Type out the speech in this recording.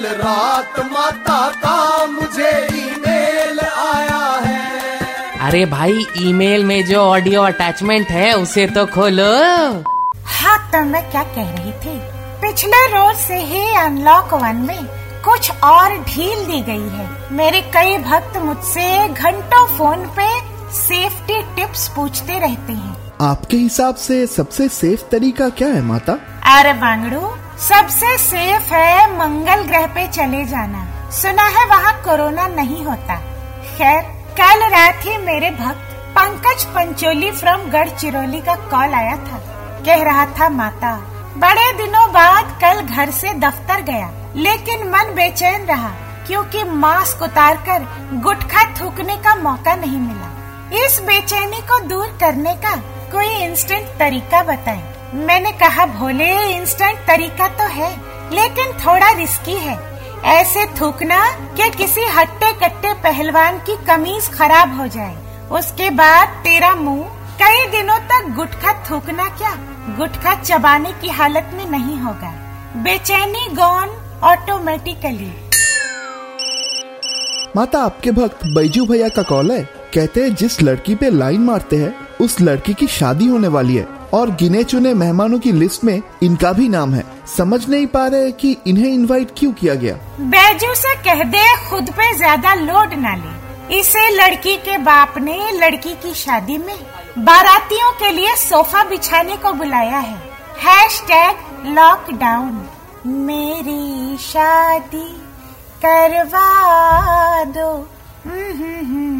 कल रात माता का मुझे ईमेल आया है। अरे भाई ईमेल में जो ऑडियो अटैचमेंट है उसे तो खोलो। हाँ तो मैं क्या कह रही थी? पिछले रोज से ही अनलॉक वन में कुछ और ढील दी गई है। मेरे कई भक्त मुझसे घंटों फ़ोन पे सेफ्टी टिप्स पूछते रहते हैं। आपके हिसाब से सबसे सेफ़ तरीका क्या है माता? अरे बांगड़ू सबसे सेफ़ है मंगल ग्रह पे चले जाना। सुना है वहाँ कोरोना नहीं होता। खैर, कल रात ही मेरे भक्त पंकज पंचोली फ्रॉम गढ़चिरौली का कॉल आया था। कह रहा था, माता, बड़े दिनों बाद कल घर से दफ्तर गया, लेकिन मन बेचैन रहा, क्योंकि मास्क उतार कर गुटखा थूकने का मौका नहीं मिला। इस बेचैनी को दूर करने का कोई इंस्टेंट तरीका बताएँ। मैंने कहा, भोले इंस्टेंट तरीका तो है, लेकिन थोड़ा रिस्की है। ऐसे थूकना कि किसी हट्टे कट्टे पहलवान की कमीज खराब हो जाए। उसके बाद तेरा मुँह कई दिनों तक गुटखा थूकना क्या? गुटखा चबाने की हालत में नहीं होगा। बेचैनी गॉन ऑटोमेटिकली माता, आपके भक्त बैजू भैया का कॉल है। कहते हैं, जिस लड़की पे लाइन मारते हैं, उस लड़की की शादी होने वाली है। और गिने चुने मेहमानों की लिस्ट में इनका भी नाम है। समझ नहीं पा रहे कि इन्हें इनवाइट क्यों किया गया। बैजू से कह दे खुद पे ज़्यादा लोड ना ले। इसे लड़की के बाप ने लड़की की शादी में बारातियों के लिए सोफा बिछाने को बुलाया है। हैश टैग लॉकडाउन मेरी शादी करवा दो। हम्म, हम्म, हम्म।